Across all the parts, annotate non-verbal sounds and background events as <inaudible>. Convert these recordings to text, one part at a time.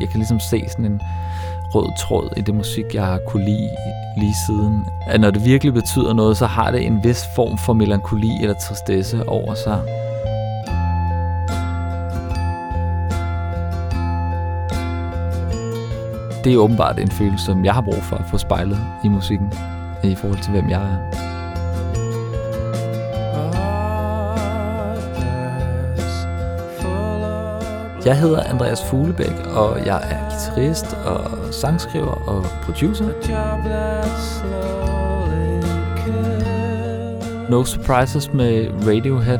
Jeg kan ligesom se sådan en rød tråd i det musik, jeg har kunne lide lige siden. At når det virkelig betyder noget, så har det en vis form for melankoli eller tristesse over sig. Det er åbenbart en følelse, som jeg har brug for at få spejlet i musikken i forhold til, hvem jeg er. Jeg hedder Andreas Fuglebæk, og jeg er guitarist og sangskriver og producer. No Surprises med Radiohead.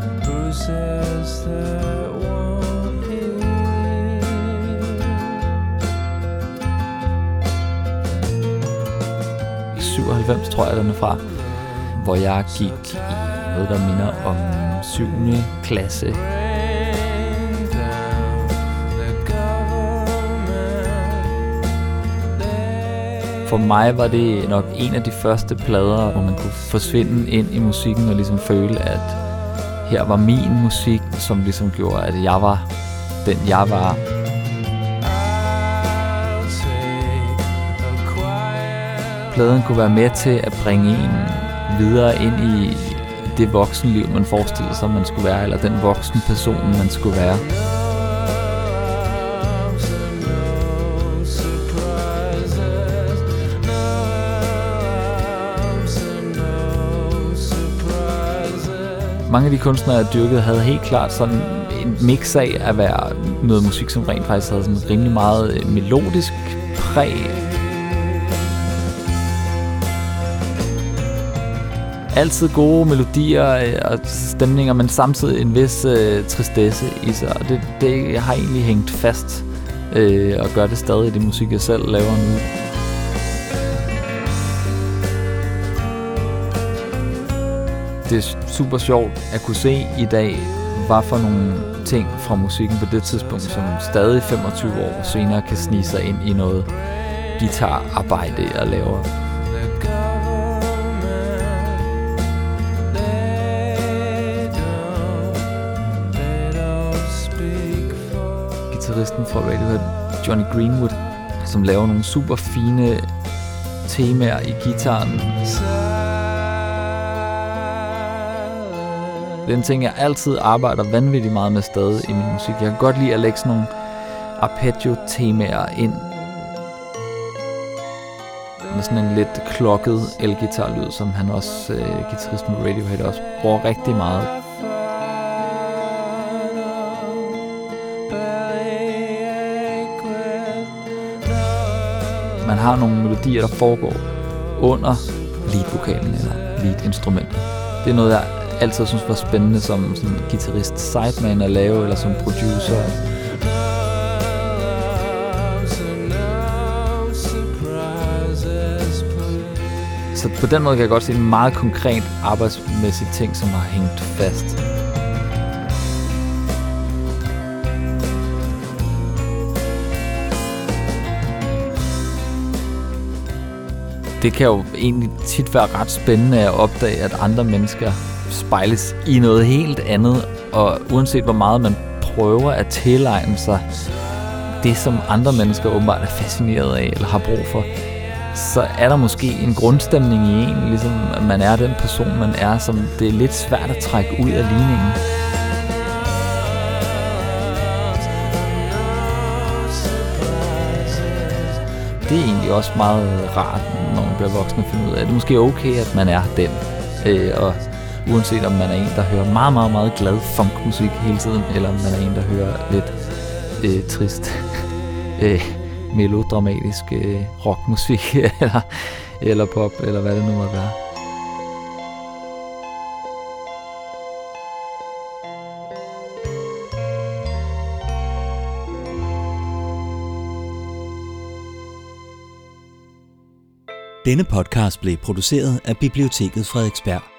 I 97 tror jeg, den er fra, hvor jeg gik i noget, der minder om 7. klasse For mig var det nok en af de første plader, hvor man kunne forsvinde ind i musikken og ligesom føle, at her var min musik, som ligesom gjorde, at jeg var den, jeg var. Pladen kunne være med til at bringe en videre ind i det voksenliv, man forestillede sig, man skulle være, eller den voksen person, man skulle være. Mange af de kunstnere, jeg dyrkede, havde helt klart sådan en mix af at være noget musik, som rent faktisk havde sådan rimelig meget øh, melodisk præg. Altid gode melodier øh, og stemninger, men samtidig en vis øh, tristesse i sig. Og det, det har egentlig hængt fast øh, og gør det stadig i det musik, jeg selv laver nu. Det er super sjovt at kunne se i dag, hvad for nogle ting fra musikken på det tidspunkt, som stadig 25 år senere kan snige sig ind i noget guitararbejde, jeg laver. Gitarristen fra Radiohead, Johnny Greenwood, som laver nogle super fine temaer i gitaren. Det er en ting, jeg altid arbejder vanvittigt meget med stadig i min musik. Jeg kan godt lide at lægge sådan nogle arpeggio-temaer ind. Med sådan en lidt klokket elgitarlyd, som han også, øh, guitaristen Radiohead, også bruger rigtig meget. Man har nogle melodier, der foregår under leadvokalen eller lead-instrumentet. Det er noget, jeg altid synes var spændende som sådan guitarist sideman at lave, eller som producer. Så på den måde kan jeg godt se en meget konkret arbejdsmæssig ting, som har hængt fast. det kan jo egentlig tit være ret spændende at opdage, at andre mennesker spejles i noget helt andet, og uanset hvor meget man prøver at tilegne sig det, som andre mennesker åbenbart er fascineret af eller har brug for, så er der måske en grundstemning i en, ligesom at man er den person, man er, som det er lidt svært at trække ud af ligningen. Det er egentlig også meget rart, når man bliver voksen og finder ud af, at det måske okay, at man er den. Øh, og uanset om man er en, der hører meget, meget, meget glad funkmusik hele tiden, eller om man er en, der hører lidt øh, trist, <laughs> øh, melodramatisk øh, rockmusik, <laughs> eller, eller pop, eller hvad det nu måtte være. Denne podcast blev produceret af Biblioteket Frederiksberg.